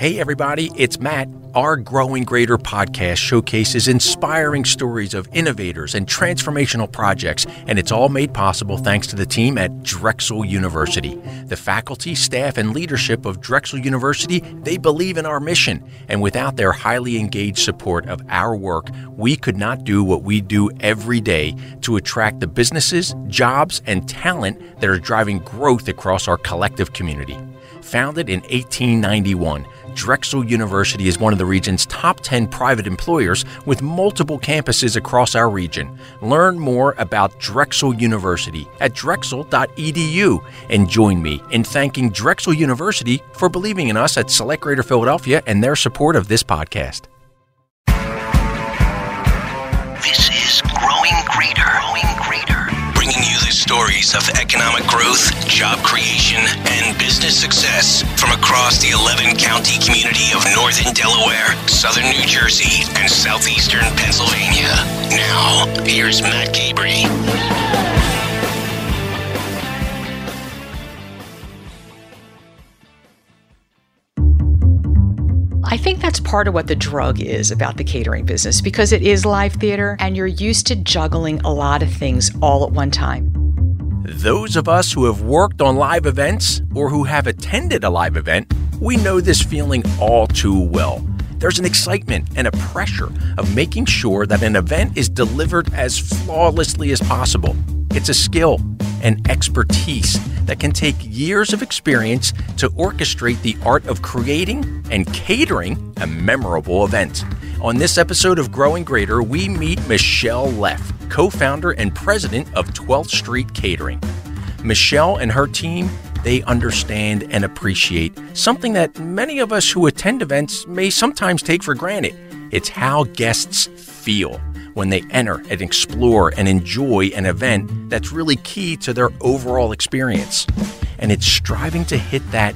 Hey, everybody, it's Matt. Our Growing Greater podcast showcases inspiring stories of innovators and transformational projects, and it's all made possible thanks to the team at Drexel University. The faculty, staff, and leadership of Drexel University, they believe in our mission, and without their highly engaged support of our work, we could not do what we do every day to attract the businesses, jobs, and talent that are driving growth across our collective community. Founded in 1891, Drexel University is one of the region's top 10 private employers with multiple campuses across our region. Learn more about Drexel University at drexel.edu and join me in thanking Drexel University for believing in us at Select Greater Philadelphia and their support of this podcast. Stories of economic growth, job creation, and business success from across the 11 county community of northern Delaware, southern New Jersey, and southeastern Pennsylvania. Now, here's Matt Cabrey. I think that's part of what the drug is about the catering business because it is live theater and you're used to juggling a lot of things all at one time. Those of us who have worked on live events or who have attended a live event, we know this feeling all too well. There's an excitement and a pressure of making sure that an event is delivered as flawlessly as possible. It's a skill and expertise that can take years of experience to orchestrate the art of creating and catering a memorable event. On this episode of Growing Greater, we meet Michele Leff, co founder and president of 12th Street Catering. Michele and her team, they understand and appreciate something that many of us who attend events may sometimes take for granted. It's how guests feel when they enter and explore and enjoy an event that's really key to their overall experience. And it's striving to hit that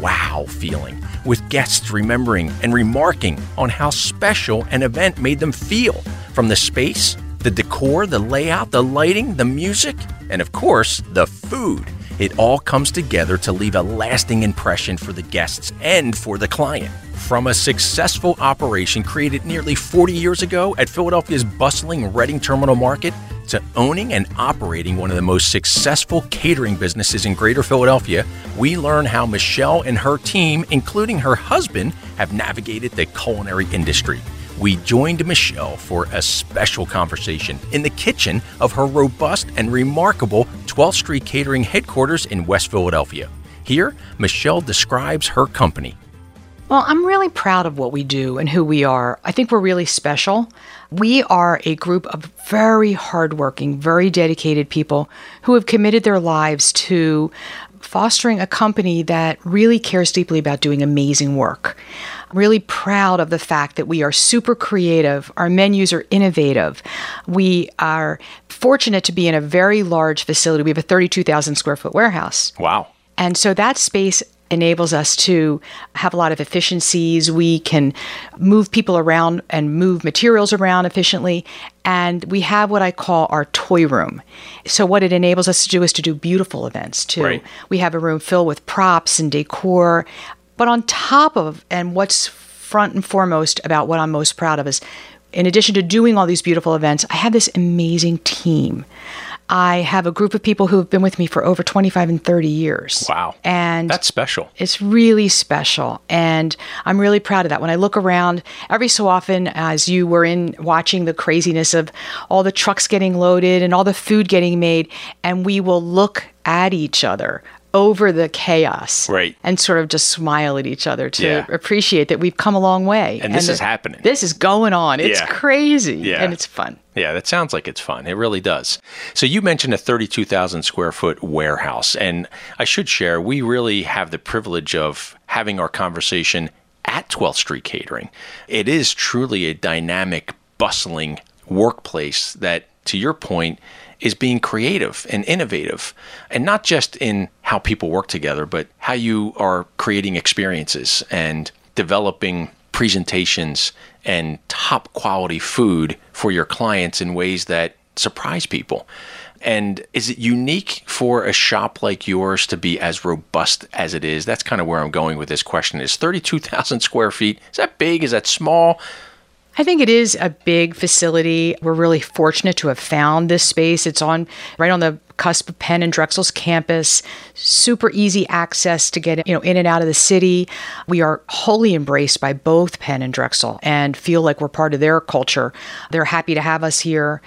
wow feeling with guests remembering and remarking on how special an event made them feel from the space, the decor, the layout, the lighting, the music, and of course, the food. It all comes together to leave a lasting impression for the guests and for the client. From a successful operation created nearly 40 years ago at Philadelphia's bustling Reading Terminal Market to owning and operating one of the most successful catering businesses in Greater Philadelphia, we learn how Michele and her team, including her husband, have navigated the culinary industry. We joined Michele for a special conversation in the kitchen of her robust and remarkable 12th Street Catering headquarters in West Philadelphia. Here, Michele describes her company. Well, I'm really proud of what we do and who we are. I think we're really special. We are a group of very hardworking, very dedicated people who have committed their lives to fostering a company that really cares deeply about doing amazing work. I'm really proud of the fact that we are super creative. Our menus are innovative. We are fortunate to be in a very large facility. We have a 32,000 square foot warehouse. Wow. And so that space enables us to have a lot of efficiencies. We can move people around and move materials around efficiently. And we have what I call our toy room. So what it enables us to do is to do beautiful events too. Right. We have a room filled with props and decor. But on top of and what's front and foremost about what I'm most proud of is in addition to doing all these beautiful events, I have this amazing team. I have a group of people who have been with me for over 25 and 30 years. Wow. And That's special. it's really special. And I'm really proud of that. When I look around every so often, as you were in watching the craziness of all the trucks getting loaded and all the food getting made, and we will look at each other over the chaos Right. and sort of just smile at each other to Yeah. appreciate that we've come a long way. And this is happening. This is going on. It's Yeah. crazy. Yeah. And it's fun. Yeah, that sounds like it's fun. It really does. So you mentioned a 32,000 square foot warehouse, and I should share we really have the privilege of having our conversation at 12th Street Catering. It is truly a dynamic, bustling workplace that, to your point, is being creative and innovative, and not just in how people work together, but how you are creating experiences and developing presentations and top quality food for your clients in ways that surprise people. And is it unique for a shop like yours to be as robust as it is? That's kind of where I'm going with this question. Is 32,000 square feet, is that big? Is that small? I think it is a big facility. We're really fortunate to have found this space. It's on right on the cusp of Penn and Drexel's campus. Super easy access to get you know in and out of the city. We are wholly embraced by both Penn and Drexel and feel like we're part of their culture. They're happy to have us here.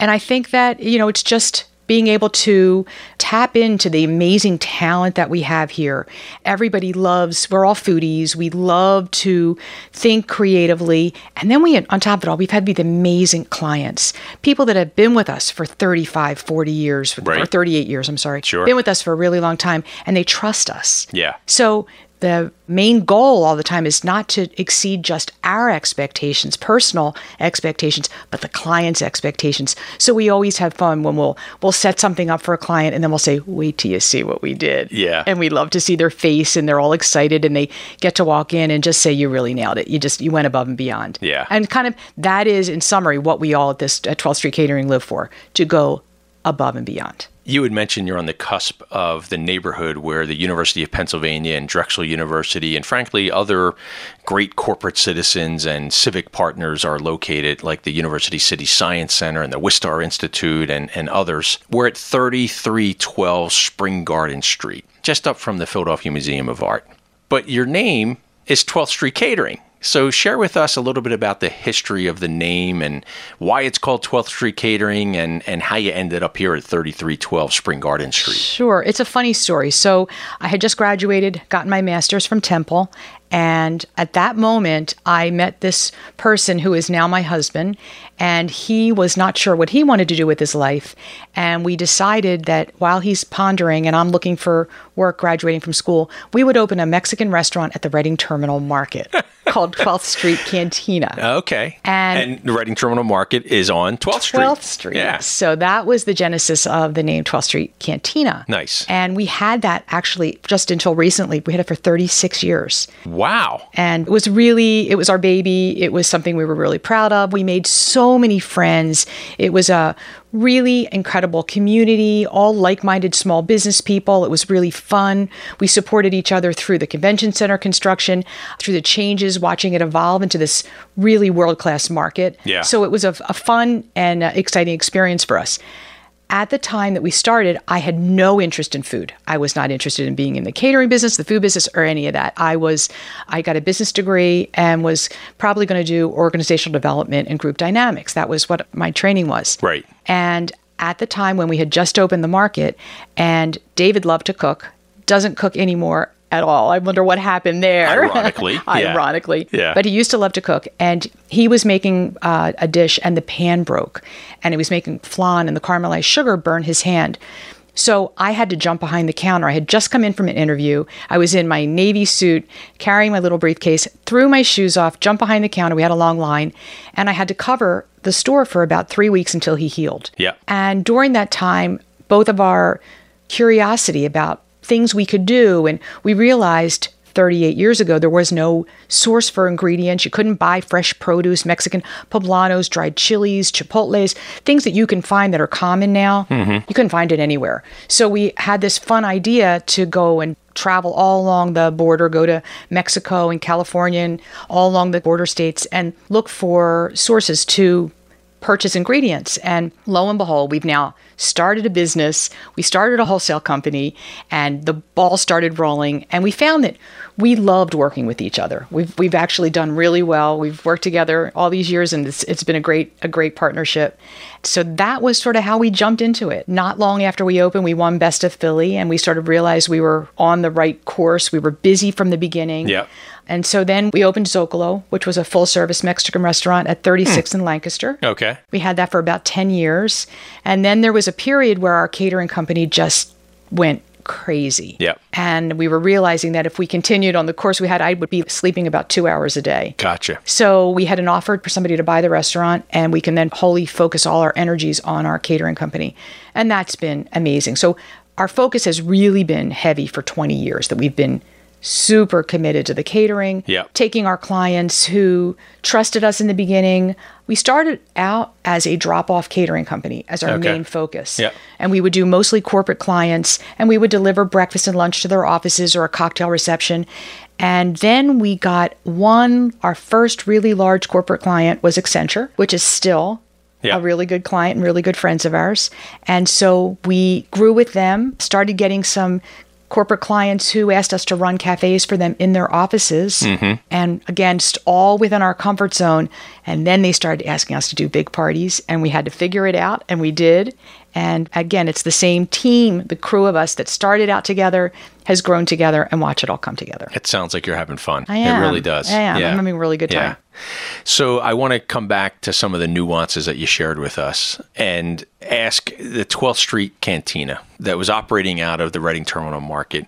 And I think that you know it's just being able to tap into the amazing talent that we have here. Everybody loves, we're all foodies. We love to think creatively. And then we, on top of it all, we've had these amazing clients, people that have been with us for 35, 40 years, Right. or 38 years, I'm sorry. Sure. Been with us for a really long time and they trust us. Yeah. So the main goal all the time is not to exceed just our expectations, personal expectations, but the client's expectations. So we always have fun when we'll we'll set something up for a client and then we'll say, "Wait till you see what we did." Yeah. And we love to see their face and they're all excited and they get to walk in and just say, "You really nailed it. You just you went above and beyond." Yeah. And kind of that is in summary what we all at this at 12th Street Catering live for, to go above and beyond. You had mentioned you're on the cusp of the neighborhood where the University of Pennsylvania and Drexel University, and frankly, other great corporate citizens and civic partners are located, like the University City Science Center and the Wistar Institute and, and others. We're at 3312 Spring Garden Street, just up from the Philadelphia Museum of Art. But your name is 12th Street Catering. So, share with us a little bit about the history of the name and why it's called 12th Street Catering and, and how you ended up here at 3312 Spring Garden Street. Sure. It's a funny story. So I had just graduated, gotten my master's from Temple. And at that moment, I met this person who is now my husband. And he was not sure what he wanted to do with his life. And we decided that while he's pondering and I'm looking for work graduating from school, we would open a Mexican restaurant at the Reading Terminal Market called 12th Street Cantina. Okay. And- the Reading Terminal Market is on 12th Street. 12th Street. Yeah. So that was the genesis of the name 12th Street Cantina. Nice. And we had that actually just until recently. We had it for 36 years. Wow. And it was really, it was our baby. It was something we were really proud of. We made so many friends. It was a really incredible community, all like minded small business people. It was really fun. We supported each other through the convention center construction, through the changes, watching it evolve into this really world class market. Yeah. So it was a, a fun and uh, exciting experience for us. At the time that we started, I had no interest in food. I was not interested in being in the catering business, the food business, or any of that. I was, I got a business degree and was probably going to do organizational development and group dynamics. That was what my training was. Right. And at the time when we had just opened the market, and David loved to cook, doesn't cook anymore at all. I wonder what happened there. Ironically. Ironically. Yeah. But he used to love to cook, and he was making uh, a dish, and the pan broke, and he was making flan, and the caramelized sugar burned his hand. So I had to jump behind the counter. I had just come in from an interview. I was in my navy suit, carrying my little briefcase, threw my shoes off, jumped behind the counter. We had a long line, and I had to cover the store for about three weeks until he healed. Yeah. And during that time, both of our curiosity about things we could do, and we realized 38 years ago there was no source for ingredients. You couldn't buy fresh produce, Mexican poblanos, dried chilies, chipotles, things that you can find that are common now. Mm-hmm. You couldn't find it anywhere. So we had this fun idea to go and travel all along the border, go to Mexico and California and all along the border states and look for sources to purchase ingredients. And lo and behold, we've now started a business. We started a wholesale company and the ball started rolling. And we found that we loved working with each other. We've, we've actually done really well. We've worked together all these years and it's, it's been a great, a great partnership. So that was sort of how we jumped into it. Not long after we opened, we won Best of Philly and we sort of realized we were on the right course. We were busy from the beginning. Yeah. And so then we opened Zocalo, which was a full service Mexican restaurant at 36th hmm. in Lancaster. Okay. We had that for about 10 years. And then there was a period where our catering company just went crazy. Yep. And we were realizing that if we continued on the course we had, I would be sleeping about two hours a day. Gotcha. So we had an offer for somebody to buy the restaurant, and we can then wholly focus all our energies on our catering company. And that's been amazing. So our focus has really been heavy for 20 years that we've been super committed to the catering, Yep. taking our clients who trusted us in the beginning. We started out as a drop off catering company as our Okay. main focus. Yep. And we would do mostly corporate clients and we would deliver breakfast and lunch to their offices or a cocktail reception. And then we got one, our first really large corporate client was Accenture, which is still Yeah. a really good client and really good friends of ours. And so we grew with them, started getting some corporate clients who asked us to run cafes for them in their offices. Mm-hmm. And again, just all within our comfort zone. And then they started asking us to do big parties, and we had to figure it out, and we did. And again, it's the same team, the crew of us that started out together has grown together and watch it all come together. It sounds like you're having fun. I am. It really does. I am. I'm having a really good Yeah. So I want to come back to some of the nuances that you shared with us and ask the 12th Street Cantina that was operating out of the Reading Terminal Market.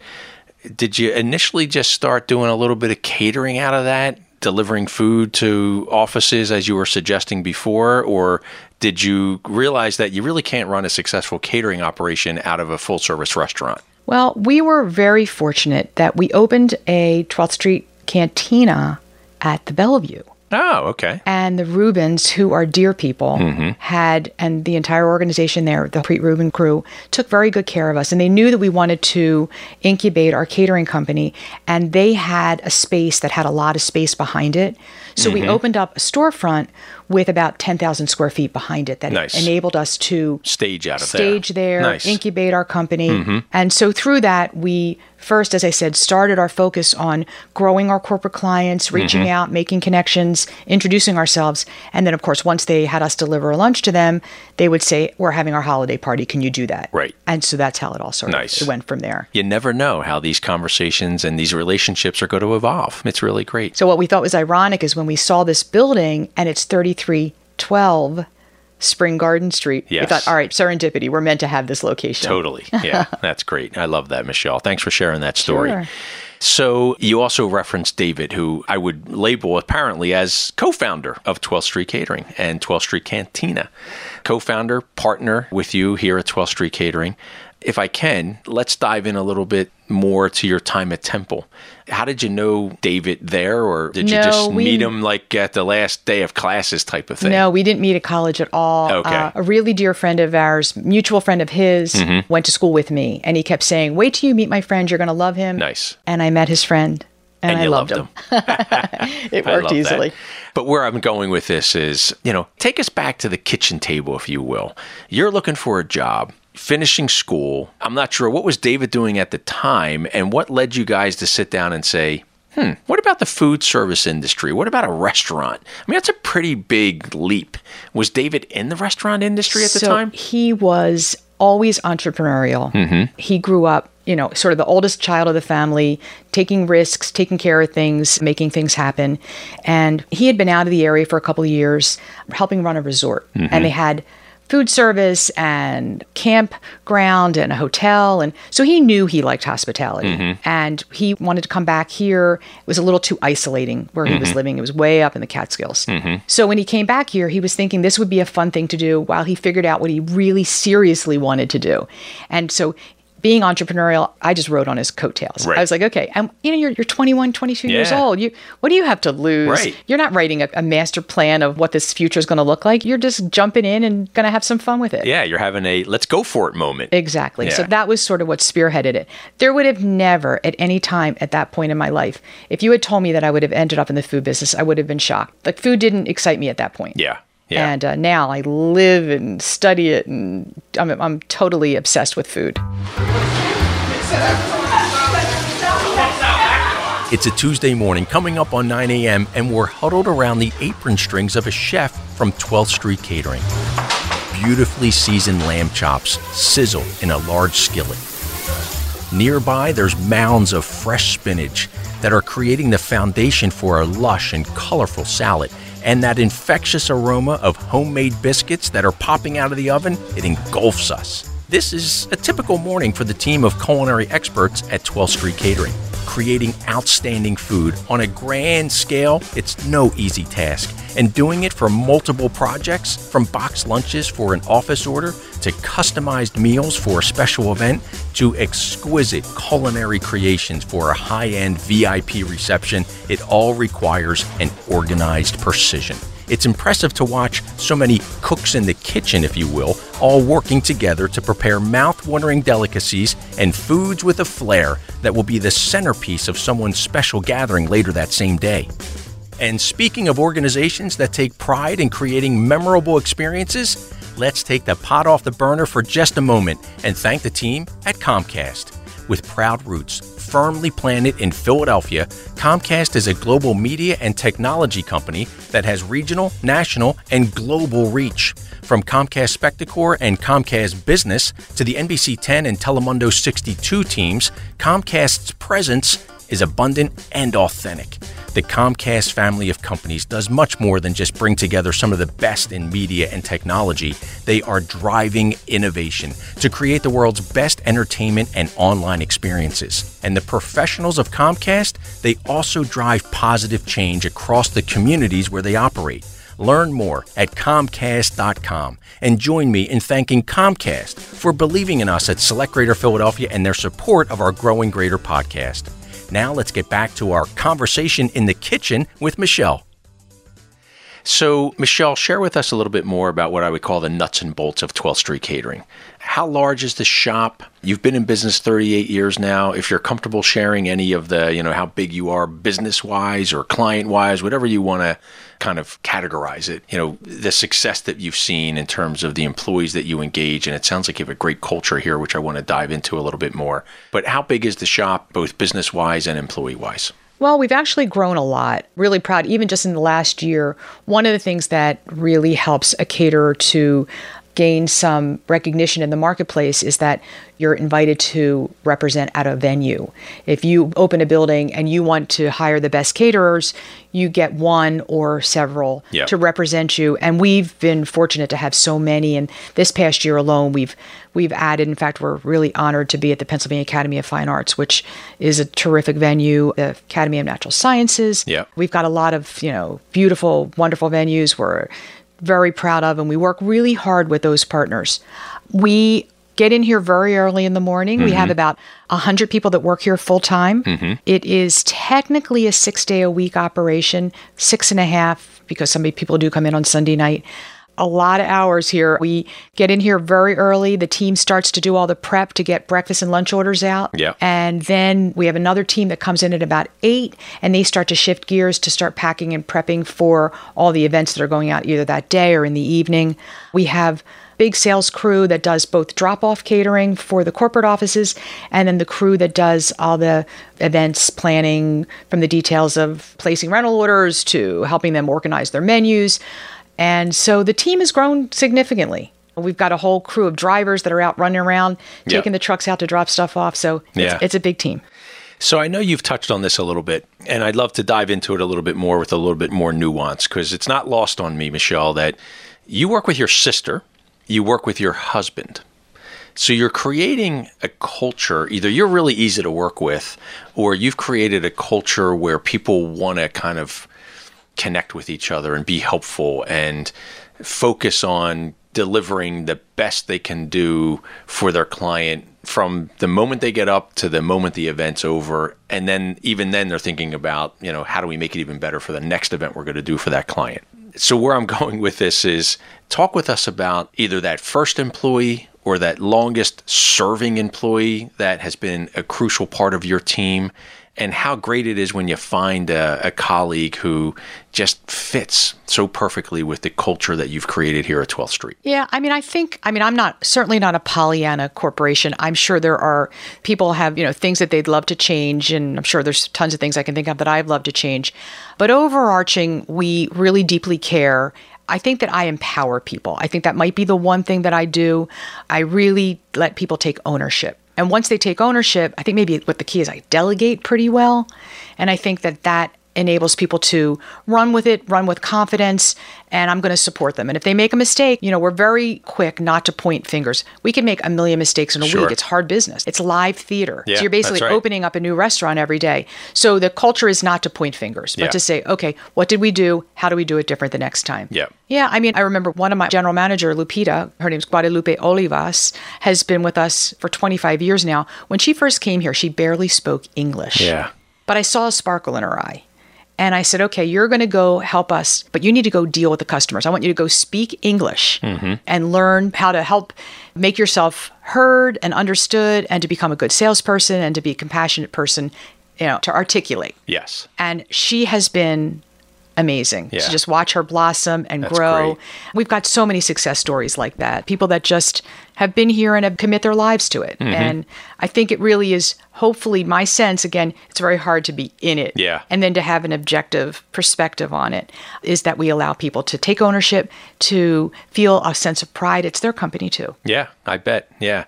Did you initially just start doing a little bit of catering out of that, delivering food to offices as you were suggesting before, or did you realize that you really can't run a successful catering operation out of a full service restaurant? Well, we were very fortunate that we opened a 12th Street cantina at the Bellevue. Oh, okay. And the Rubins, who are dear people, had, and the entire organization there, the PREIT Rubin crew, took very good care of us. And they knew that we wanted to incubate our catering company. And they had a space that had a lot of space behind it. So we opened up a storefront with about 10,000 square feet behind it that Nice. enabled us to Stage out of there. stage there, Nice. Mm-hmm. incubate our company. And so through that, we first, as I said, started our focus on growing our corporate clients, reaching Mm-hmm. out, making connections, introducing ourselves. And then, of course, once they had us deliver a lunch to them, they would say, We're having our holiday party. Can you do that? Right. And so that's how it all sort Nice. it went from there. you never know how these conversations and these relationships are going to evolve. It's really great. So what we thought was ironic is when we saw this building and it's 3312 Spring Garden Street, we thought, all right, serendipity, we're meant to have this location. Totally. Yeah, that's great. I love that, Michele. Thanks for sharing that story. Sure. So, you also referenced David, who I would label apparently as co founder of 12th Street Catering and 12th Street Cantina. Co founder, partner with you here at 12th Street Catering. If I can, let's dive in a little bit more to your time at Temple. How did you know David there, or did you just we- meet him like at the last day of classes type of thing? No, we didn't meet at college at all. Okay. Uh, a really dear friend of ours, mutual friend of his, Mm-hmm. went to school with me, and he kept saying, "Wait till you meet my friend. You're going to love him." Nice. And I met his friend, and, And I loved, loved him. it worked love that. easily. But where I'm going with this is, you know, take us back to the kitchen table, if you will. You're looking for a job, finishing school. I'm not sure what was David doing at the time, and what led you guys to sit down and say, hmm, what about the food service industry? What about a restaurant? I mean, that's a pretty big leap. Was David in the restaurant industry at the so time? he was always entrepreneurial. Mm-hmm. He grew up, you know, sort of the oldest child of the family, taking risks, taking care of things, making things happen. And he had been out of the area for a couple of years, helping run a resort. Mm-hmm. And they had food service and campground and a hotel and so he knew he liked hospitality. Mm-hmm. and he wanted to come back here. It was a little too isolating where he Mm-hmm. was living. It was way up in the catskills. So when he came back here he was thinking this would be a fun thing to do while he figured out what he really seriously wanted to do. And so being entrepreneurial i just rode on his coattails Right. i was like okay and you know you're, you're 21 22 years old you what do you have to lose Right. you're not writing a, a master plan of what this future is going to look like you're just jumping in and going to have some fun with it yeah, you're having a let's go for it moment. Exactly. So that was sort of what spearheaded it. There would have never, at any time at that point in my life, if you had told me that I would have ended up in the food business, I would have been shocked. Like food didn't excite me at that point. Yeah. Yeah. And uh, now I live and study it, and I'm, I'm totally obsessed with food. It's a Tuesday morning coming up on 9 a.m., and we're huddled around the apron strings of a chef from 12th Street Catering. Beautifully seasoned lamb chops sizzle in a large skillet. Nearby, there's mounds of fresh spinach that are creating the foundation for a lush and colorful salad. And that infectious aroma of homemade biscuits that are popping out of the oven, it engulfs us. This is a typical morning for the team of culinary experts at 12th Street Catering. Creating outstanding food on a grand scale, it's no easy task. And doing it for multiple projects, from box lunches for an office order to customized meals for a special event to exquisite culinary creations for a high end VIP reception, it all requires an organized precision. It's impressive to watch so many cooks in the kitchen, if you will, all working together to prepare mouth-watering delicacies and foods with a flair that will be the centerpiece of someone's special gathering later that same day. And speaking of organizations that take pride in creating memorable experiences, let's take the pot off the burner for just a moment and thank the team at Comcast. With proud roots firmly planted in Philadelphia, Comcast is a global media and technology company that has regional, national, and global reach. From Comcast Spectacor and Comcast Business to the NBC 10 and Telemundo 62 teams, Comcast's presence is abundant and authentic. The Comcast family of companies does much more than just bring together some of the best in media and technology. They are driving innovation to create the world's best entertainment and online experiences. And the professionals of Comcast, they also drive positive change across the communities where they operate. Learn more at Comcast.com and join me in thanking Comcast for believing in us at Select Greater Philadelphia and their support of our Growing Greater podcast. Now let's get back to our conversation in the kitchen with Michele. So, Michele, share with us a little bit more about what I would call the nuts and bolts of 12th Street Catering. How large is the shop? You've been in business 38 years now. If you're comfortable sharing any of the, you know, how big you are business wise or client wise, whatever you want to kind of categorize it, you know, the success that you've seen in terms of the employees that you engage. And it sounds like you have a great culture here, which I want to dive into a little bit more. But how big is the shop, both business wise and employee wise? Well, we've actually grown a lot. Really proud, even just in the last year. One of the things that really helps a caterer to gain some recognition in the marketplace is that you're invited to represent at a venue. If you open a building and you want to hire the best caterers, you get one or several Yeah. to represent you. And we've been fortunate to have so many. And this past year alone, we've we've added. In fact, we're really honored to be at the Pennsylvania Academy of Fine Arts, which is a terrific venue. The Academy of Natural Sciences. Yeah. We've got a lot of you know beautiful, wonderful venues. We're very proud of, and we work really hard with those partners. We get in here very early in the morning. We have mm-hmm. about 100 people that work here full time. Mm-hmm. It is technically a six day a week operation, six and a half, because some people do come in on Sunday night. A lot of hours here. We get in here very early. The team starts to do all the prep to get breakfast and lunch orders out. Yeah. And then we have another team that comes in at about eight and they start to shift gears to start packing and prepping for all the events that are going out either that day or in the evening. We have big sales crew that does both drop off catering for the corporate offices and then the crew that does all the events planning from the details of placing rental orders to helping them organize their menus. And so the team has grown significantly. We've got a whole crew of drivers that are out running around, Yeah. taking the trucks out to drop stuff off. So it's, Yeah. it's a big team. So I know you've touched on this a little bit, and I'd love to dive into it a little bit more with a little bit more nuance because it's not lost on me, Michele, that you work with your sister, you work with your husband. So you're creating a culture, either you're really easy to work with, or you've created a culture where people want to kind of connect with each other and be helpful and focus on delivering the best they can do for their client from the moment they get up to the moment the event's over. And then even then they're thinking about you know how do we make it even better for the next event we're going to do for that client? So where i'm going with this is talk with us about either that first employee or that longest serving employee that has been a crucial part of your team and how great it is when you find a, a colleague who just fits so perfectly with the culture that you've created here at 12th Street. Yeah, I mean, I think, I mean, I'm not certainly not a Pollyanna corporation. I'm sure there are people have, you know, things that they'd love to change. And I'm sure there's tons of things I can think of that I'd love to change. But overarching, we really deeply care. I think that I empower people. I think that might be the one thing that I do. I really let people take ownership. And once they take ownership, I think maybe what the key is I delegate pretty well. And I think that that enables people to run with it, run with confidence, and I'm going to support them. And if they make a mistake, you know, we're very quick not to point fingers. We can make a million mistakes in a Sure. week. It's hard business. It's live theater. Yeah, so you're basically right. opening up a new restaurant every day. So the culture is not to point fingers, but Yeah. to say, okay, what did we do? How do we do it different the next time? Yeah. Yeah, I mean, I remember one of my general manager, Lupita, her name's Guadalupe Olivas, has been with us for 25 years now. When she first came here, she barely spoke English. Yeah. But I saw a sparkle in her eye. And I said, okay, you're going to go help us, but you need to go deal with the customers. I want you to go speak English and learn how to help make yourself heard and understood and to become a good salesperson and to be a compassionate person, you know, to articulate. Yes. And she has been amazing Yeah. to just watch her blossom and That's grow. great. We've got so many success stories like that. People that just have been here and have commit their lives to it. Mm-hmm. And I think it really is hopefully my sense again, it's very hard to be in it. Yeah. And then to have an objective perspective on it is that we allow people to take ownership, to feel a sense of pride. It's their company too. Yeah, I bet. Yeah.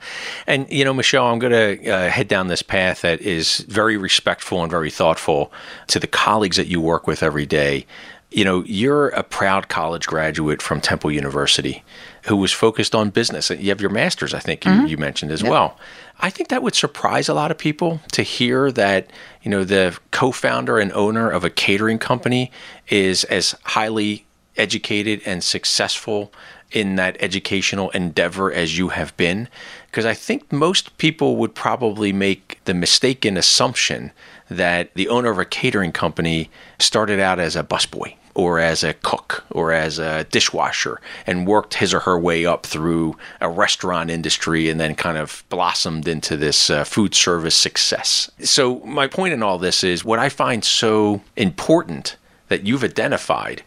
And, you know, Michele, I'm going to uh, head down this path that is very respectful and very thoughtful to the colleagues that you work with every day. You know, you're a proud college graduate from Temple University who was focused on business. You have your master's, I think you, you mentioned as well. I think that would surprise a lot of people to hear that, you know, the co founder and owner of a catering company is as highly educated and successful in that educational endeavor as you have been. Because i think most people would probably make the mistaken assumption that the owner of a catering company started out as a busboy or as a cook or as a dishwasher and worked his or her way up through a restaurant industry and then kind of blossomed into this uh, food service success. So, my point in all this is what I find so important that you've identified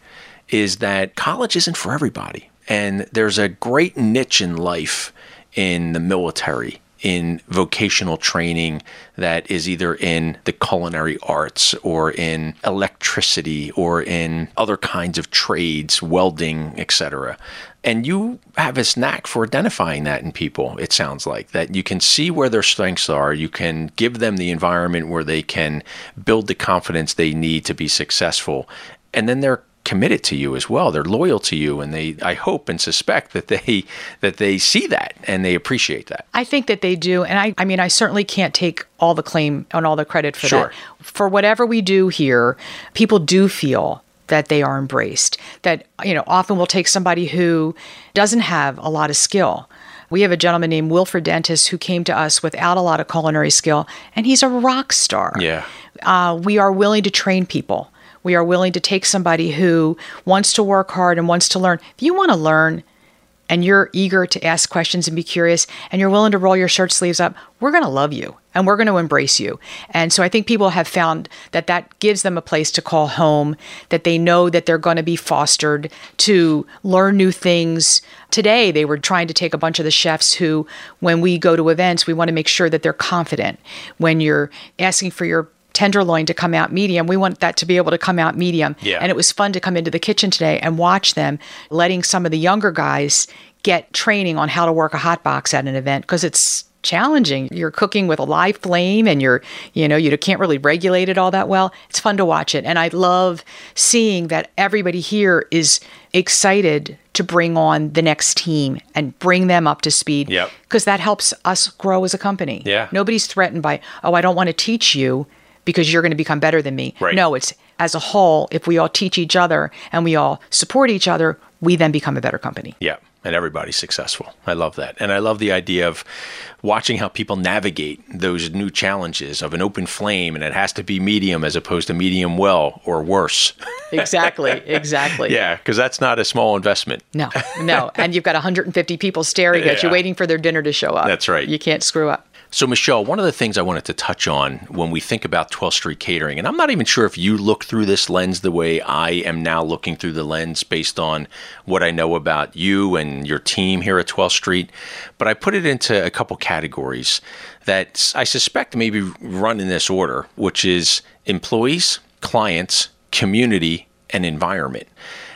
is that college isn't for everybody. And there's a great niche in life in the military, in vocational training that is either in the culinary arts or in electricity or in other kinds of trades, welding, etc. And you have this knack for identifying that in people, it sounds like, that you can see where their strengths are. You can give them the environment where they can build the confidence they need to be successful. And then they're committed to you as well. They're loyal to you and they I hope and suspect that they that they see that and they appreciate that. I think that they do. And I, I mean, I certainly can't take all the claim and all the credit for Sure. that. For whatever we do here, people do feel that they are embraced. That, you know, often we'll take somebody who doesn't have a lot of skill. We have a gentleman named Wilfred Dentis who came to us without a lot of culinary skill, and he's a rock star. Yeah. Uh, we are willing to train people. We are willing to take somebody who wants to work hard and wants to learn. If you want to learn and you're eager to ask questions and be curious and you're willing to roll your shirt sleeves up, we're going to love you and we're going to embrace you. And so I think people have found that that gives them a place to call home, that they know that they're going to be fostered to learn new things. Today, they were trying to take a bunch of the chefs who, when we go to events, we want to make sure that they're confident. When you're asking for your tenderloin to come out medium. We want that to be able to come out medium. Yeah. And it was fun to come into the kitchen today and watch them letting some of the younger guys get training on how to work a hot box at an event because it's challenging. You're cooking with a live flame and you're, you know, you can't really regulate it all that well. It's fun to watch it. And I love seeing that everybody here is excited to bring on the next team and bring them up to speed Yep. because that helps us grow as a company. Yeah. Nobody's threatened by, oh, I don't want to teach you because you're going to become better than me. Right. No, it's as a whole, if we all teach each other and we all support each other, we then become a better company. Yeah, and everybody's successful. I love that. And I love the idea of watching how people navigate those new challenges of an open flame and it has to be medium as opposed to medium well or worse. Exactly, exactly. Yeah, because that's not a small investment. No, no. And you've got 150 people staring at you, waiting for their dinner to show up. That's right. You can't screw up. So, Michele, one of the things I wanted to touch on when we think about 12th Street Catering, and I'm not even sure if you look through this lens the way I am now looking through the lens based on what I know about you and your team here at 12th Street, but I put it into a couple categories that I suspect maybe run in this order, which is employees, clients, community, and environment.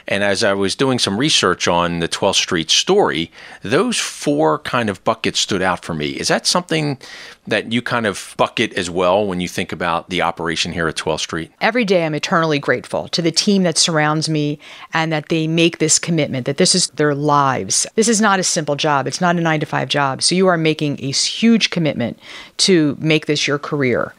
And as I was doing some research on the 12th Street story, those four kind of buckets stood out for me. Is that something that you kind of bucket as well when you think about the operation here at 12th Street? Every day I'm eternally grateful to the team that surrounds me and that they make this commitment that this is their lives. This is not a simple job. It's not a 9 to 5 job. So you are making a huge commitment to make this your career.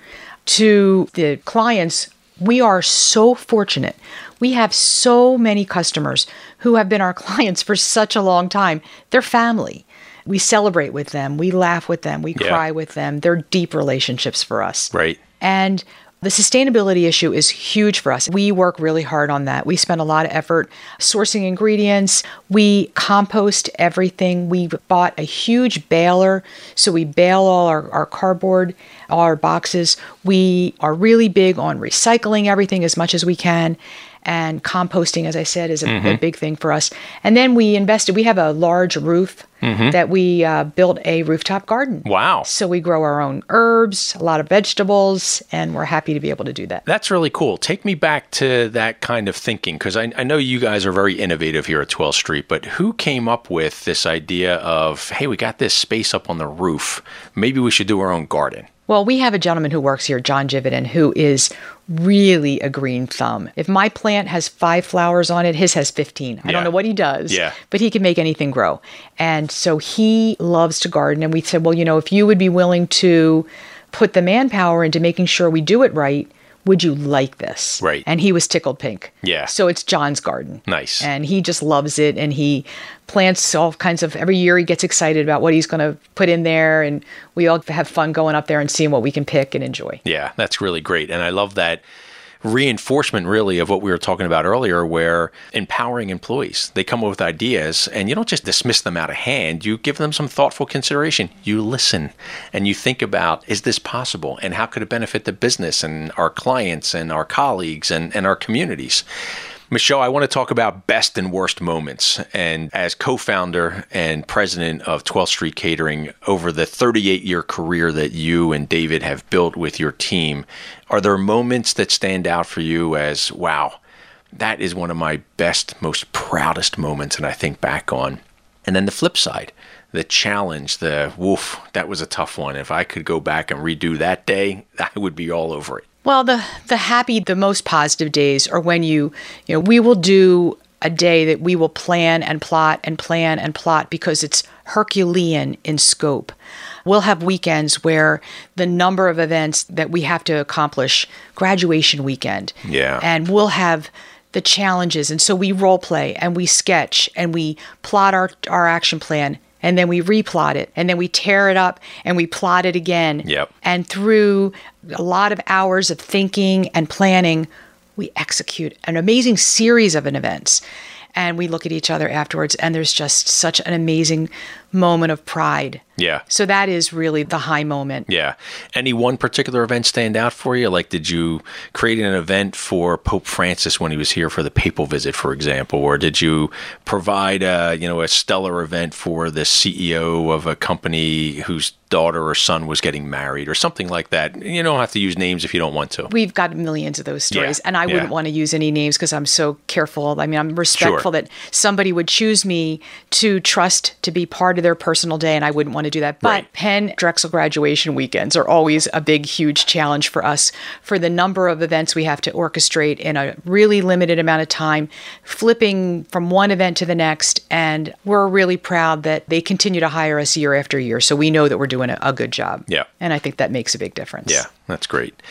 To the clients, we are so fortunate. We have so many customers who have been our clients for such a long time. They're family we celebrate with them, we laugh with them, we yeah. cry with them. They're deep relationships for us. Right. And the sustainability issue is huge for us. We work really hard on that. We spend a lot of effort sourcing ingredients. We compost everything. We bought a huge baler. So we bale all our, our cardboard, all our boxes. We are really big on recycling everything as much as we can and composting, as I said, is a, mm-hmm. a, big thing for us. And then we invested. We have a large roof mm-hmm. that we uh, built a rooftop garden. Wow! So we grow our own herbs, a lot of vegetables, and we're happy to be able to do that. That's really cool. Take me back to that kind of thinking because I, I know you guys are very innovative here at 12th Street. But who came up with this idea of, hey, we got this space up on the roof. Maybe we should do our own garden. Well, we have a gentleman who works here, John Jividen, who is really a green thumb. If my plant has five flowers on it, his has 15. I don't know what he does, yeah. but he can make anything grow. And so he loves to garden. And we said, well, you know, if you would be willing to put the manpower into making sure we do it right, would you like this? Right. And he was tickled pink. Yeah. So it's John's garden. Nice. And he just loves it. And he plants all kinds of, every year he gets excited about what he's going to put in there. And we all have fun going up there and seeing what we can pick and enjoy. Yeah, that's really great. And I love that reinforcement really of what we were talking about earlier where empowering employees they come up with ideas and you don't just dismiss them out of hand you give them some thoughtful consideration you listen and you think about is this possible and how could it benefit the business and our clients and our colleagues and, and our communities Michele, I want to talk about best and worst moments. And as co founder and president of 12th Street Catering, over the 38 year career that you and David have built with your team, are there moments that stand out for you as, wow, that is one of my best, most proudest moments, and I think back on? And then the flip side, the challenge, the woof, that was a tough one. If I could go back and redo that day, I would be all over it. Well, the the happy, the most positive days are when you, you know, we will do a day that we will plan and plot and plan and plot because it's Herculean in scope. We'll have weekends where the number of events that we have to accomplish, graduation weekend. Yeah. And we'll have the challenges. And so we role play and we sketch and we plot our, our action plan and then we replot it and then we tear it up and we plot it again. Yep. And through a lot of hours of thinking and planning, we execute an amazing series of events. And we look at each other afterwards, and there's just such an amazing moment of pride. Yeah. So that is really the high moment. Yeah. Any one particular event stand out for you? Like, did you create an event for Pope Francis when he was here for the papal visit, for example, or did you provide a you know a stellar event for the CEO of a company whose daughter or son was getting married or something like that. You don't have to use names if you don't want to. We've got millions of those stories, yeah, and I yeah. wouldn't want to use any names because I'm so careful. I mean, I'm respectful sure. that somebody would choose me to trust to be part of their personal day, and I wouldn't want to do that. But right. Penn Drexel graduation weekends are always a big, huge challenge for us for the number of events we have to orchestrate in a really limited amount of time, flipping from one event to the next. And we're really proud that they continue to hire us year after year. So we know that we're doing a, a good job. Yeah. And I think that makes a big difference. Yeah, that's great.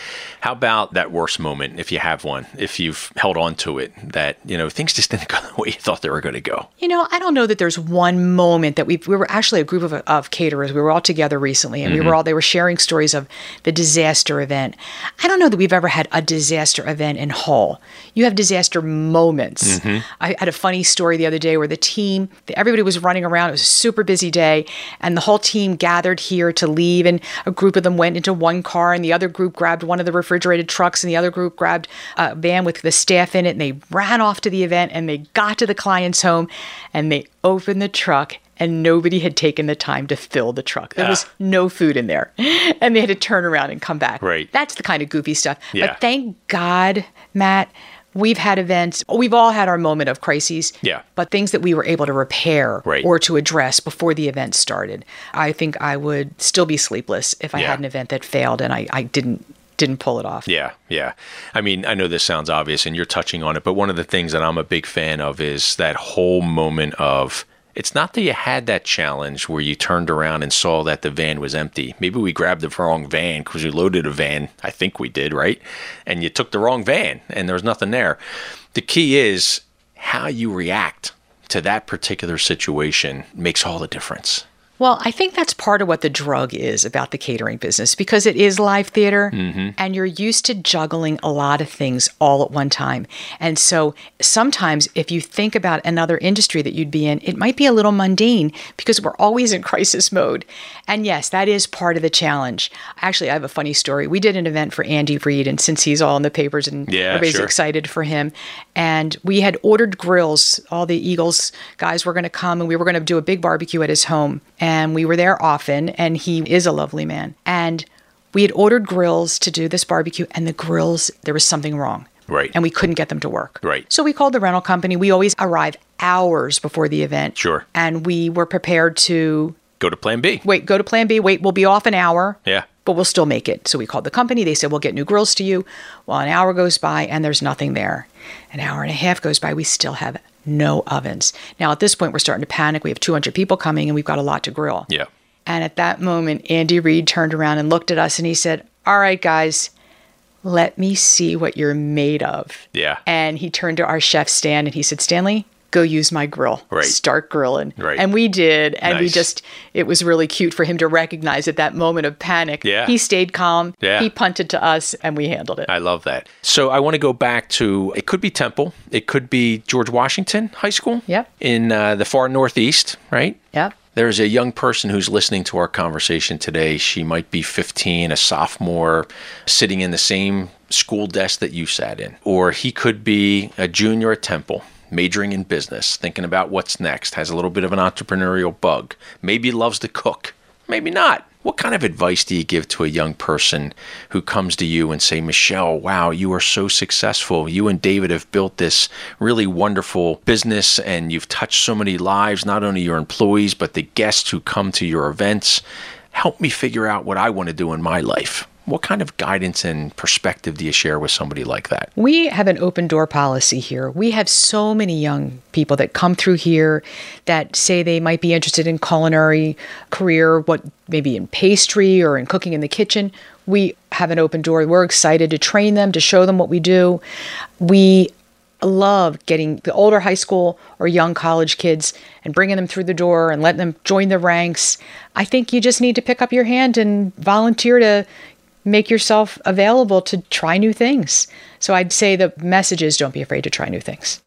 How about that worst moment, if you have one, if you've held on to it, that, you know, things just didn't go the way you thought they were going to go? You know, I don't know that there's one moment that we we were actually a group of, of caterers. We were all together recently and mm-hmm. we were all, they were sharing stories of the disaster event. I don't know that we've ever had a disaster event in Hull. You have disaster moments. Mm-hmm. I had a funny story the other day where the team, everybody was running around. It was a super busy day and the whole team gathered here to leave and a group of them went into one car and the other group grabbed one of the refrigerated trucks and the other group grabbed a van with the staff in it and they ran off to the event and they got to the client's home and they opened the truck and nobody had taken the time to fill the truck. There was ah. no food in there. And they had to turn around and come back. Right. That's the kind of goofy stuff. Yeah. But thank God, Matt, We've had events, we've all had our moment of crises. Yeah. But things that we were able to repair Right. or to address before the event started. I think I would still be sleepless if I Yeah. had an event that failed and I, I didn't didn't pull it off. Yeah, yeah. I mean, I know this sounds obvious and you're touching on it, but one of the things that I'm a big fan of is that whole moment of it's not that you had that challenge where you turned around and saw that the van was empty. Maybe we grabbed the wrong van because we loaded a van. I think we did, right? And you took the wrong van and there was nothing there. The key is how you react to that particular situation makes all the difference. Well, I think that's part of what the drug is about the catering business because it is live theater Mm-hmm. and you're used to juggling a lot of things all at one time. And so sometimes if you think about another industry that you'd be in, it might be a little mundane because we're always in crisis mode. And yes, that is part of the challenge. Actually, I have a funny story. We did an event for Andy Reid, and since he's all in the papers and Yeah, everybody's sure. excited for him, and we had ordered grills. All the Eagles guys were going to come, and we were going to do a big barbecue at his home. And we were there often, and he is a lovely man. And we had ordered grills to do this barbecue, and the grills, there was something wrong. Right. And we couldn't get them to work. Right. So we called the rental company. We always arrive hours before the event. Sure. And we were prepared to Go to plan B. wait, go to plan B, wait, we'll be off an hour. Yeah. But we'll still make it. So we called the company. They said, we'll get new grills to you. Well, an hour goes by and there's nothing there. An hour and a half goes by. We still have no ovens. Now, at this point, we're starting to panic. We have 200 people coming and we've got a lot to grill. Yeah. And at that moment, Andy Reid turned around and looked at us and he said, All right, guys, let me see what you're made of. Yeah. And he turned to our chef, Stan, and he said, Stanley, go use my grill. Right. Start grilling. Right. And we did. And we just, it was really cute for him to recognize at that moment of panic. Yeah. He stayed calm. Yeah. He punted to us and we handled it. I love that. So I want to go back to it could be Temple, it could be George Washington High School. Yep. In uh, the far northeast, right? Yep. There's a young person who's listening to our conversation today. She might be 15, a sophomore, sitting in the same school desk that you sat in. Or he could be a junior at Temple, majoring in business, thinking about what's next, has a little bit of an entrepreneurial bug, maybe loves to cook, maybe not. What kind of advice do you give to a young person who comes to you and say, Michele, wow, you are so successful. You and David have built this really wonderful business and you've touched so many lives, not only your employees, but the guests who come to your events. Help me figure out what I want to do in my life. What kind of guidance and perspective do you share with somebody like that? We have an open door policy here. We have so many young people that come through here that say they might be interested in culinary career, what maybe in pastry or in cooking in the kitchen. We have an open door. We're excited to train them, to show them what we do. We love getting the older high school or young college kids and bringing them through the door and letting them join the ranks. I think you just need to pick up your hand and volunteer to make yourself available to try new things. So I'd say the message is don't be afraid to try new things.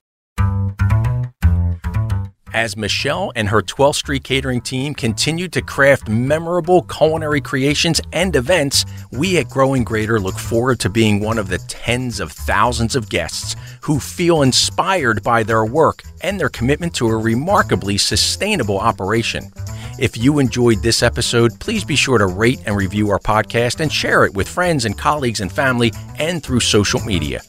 As Michele and her 12th Street catering team continue to craft memorable culinary creations and events, we at Growing Greater look forward to being one of the tens of thousands of guests who feel inspired by their work and their commitment to a remarkably sustainable operation. If you enjoyed this episode, please be sure to rate and review our podcast and share it with friends and colleagues and family and through social media.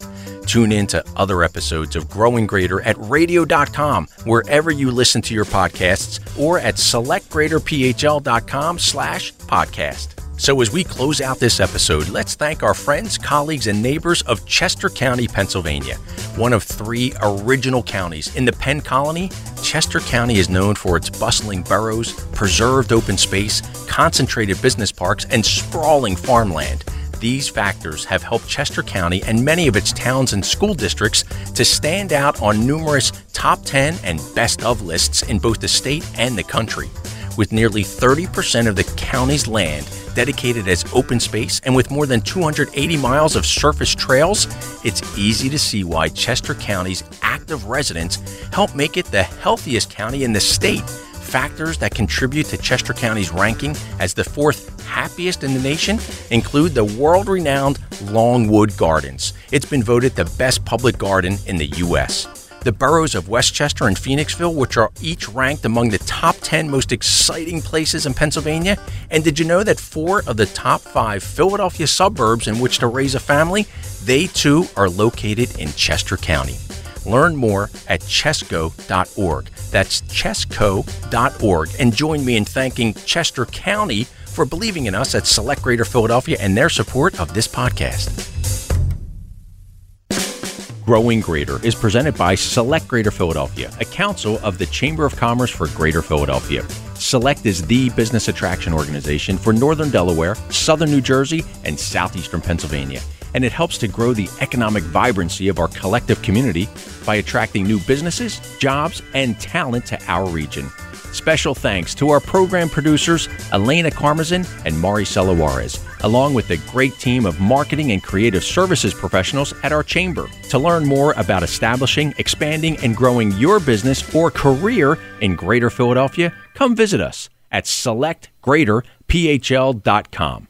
Tune in to other episodes of Growing Greater at radio.com, wherever you listen to your podcasts, or at selectgreaterphl.com slash podcast. So as we close out this episode, let's thank our friends, colleagues, and neighbors of Chester County, Pennsylvania. One of three original counties in the Penn Colony, Chester County is known for its bustling boroughs, preserved open space, concentrated business parks, and sprawling farmland. These factors have helped Chester County and many of its towns and school districts to stand out on numerous top 10 and best of lists in both the state and the country. With nearly 30% of the county's land dedicated as open space and with more than 280 miles of surface trails, it's easy to see why Chester County's active residents help make it the healthiest county in the state factors that contribute to Chester County's ranking as the fourth happiest in the nation include the world renowned Longwood Gardens. It's been voted the best public garden in the U.S. the boroughs of West Chester and Phoenixville, which are each ranked among the top 10 most exciting places in Pennsylvania. And did you know that four of the top five Philadelphia suburbs in which to raise a family, they too are located in Chester County? Learn more at chesco.org. That's chesco.org. And join me in thanking Chester County for believing in us at Select Greater Philadelphia and their support of this podcast. Growing Greater is presented by Select Greater Philadelphia, a council of the Chamber of Commerce for Greater Philadelphia. Select is the business attraction organization for Northern Delaware, Southern New Jersey, and Southeastern Pennsylvania. And it helps to grow the economic vibrancy of our collective community by attracting new businesses, jobs, and talent to our region. Special thanks to our program producers, Elena Carmazin and Mari Juarez, along with the great team of marketing and creative services professionals at our chamber. To learn more about establishing, expanding, and growing your business or career in Greater Philadelphia, come visit us at selectgreaterphl.com.